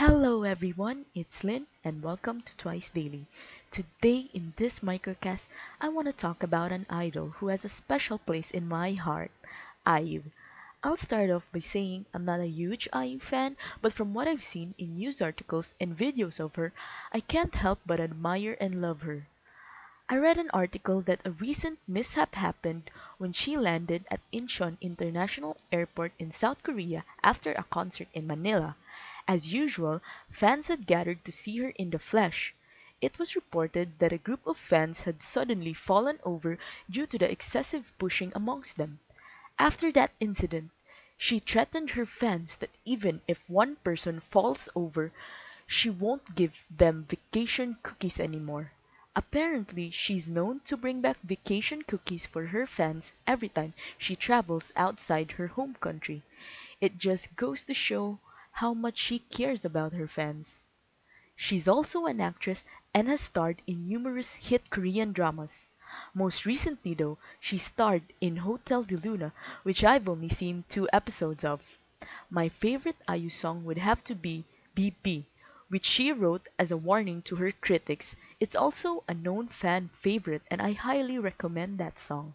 Hello everyone, it's Lynn and welcome to Twice Daily. Today in this microcast, I want to talk about an idol who has a special place in my heart, IU. I'll start off by saying I'm not a huge IU fan, but from what I've seen in news articles and videos of her, I can't help but admire and love her. I read an article that a recent mishap happened when she landed at Incheon International Airport in South Korea after a concert in Manila. As usual, fans had gathered to see her in the flesh. It was reported that a group of fans had suddenly fallen over due to the excessive pushing amongst them. After that incident, she threatened her fans that even if one person falls over, she won't give them vacation cookies anymore. Apparently, she's known to bring back vacation cookies for her fans every time she travels outside her home country. It just goes to show how much she cares about her fans. She's also an actress and has starred in numerous hit Korean dramas. Most recently, though, she starred in Hotel de Luna, which I've only seen two episodes of. My favorite IU song would have to be BBIBBI, which she wrote as a warning to her critics. It's also a known fan favorite and I highly recommend that song.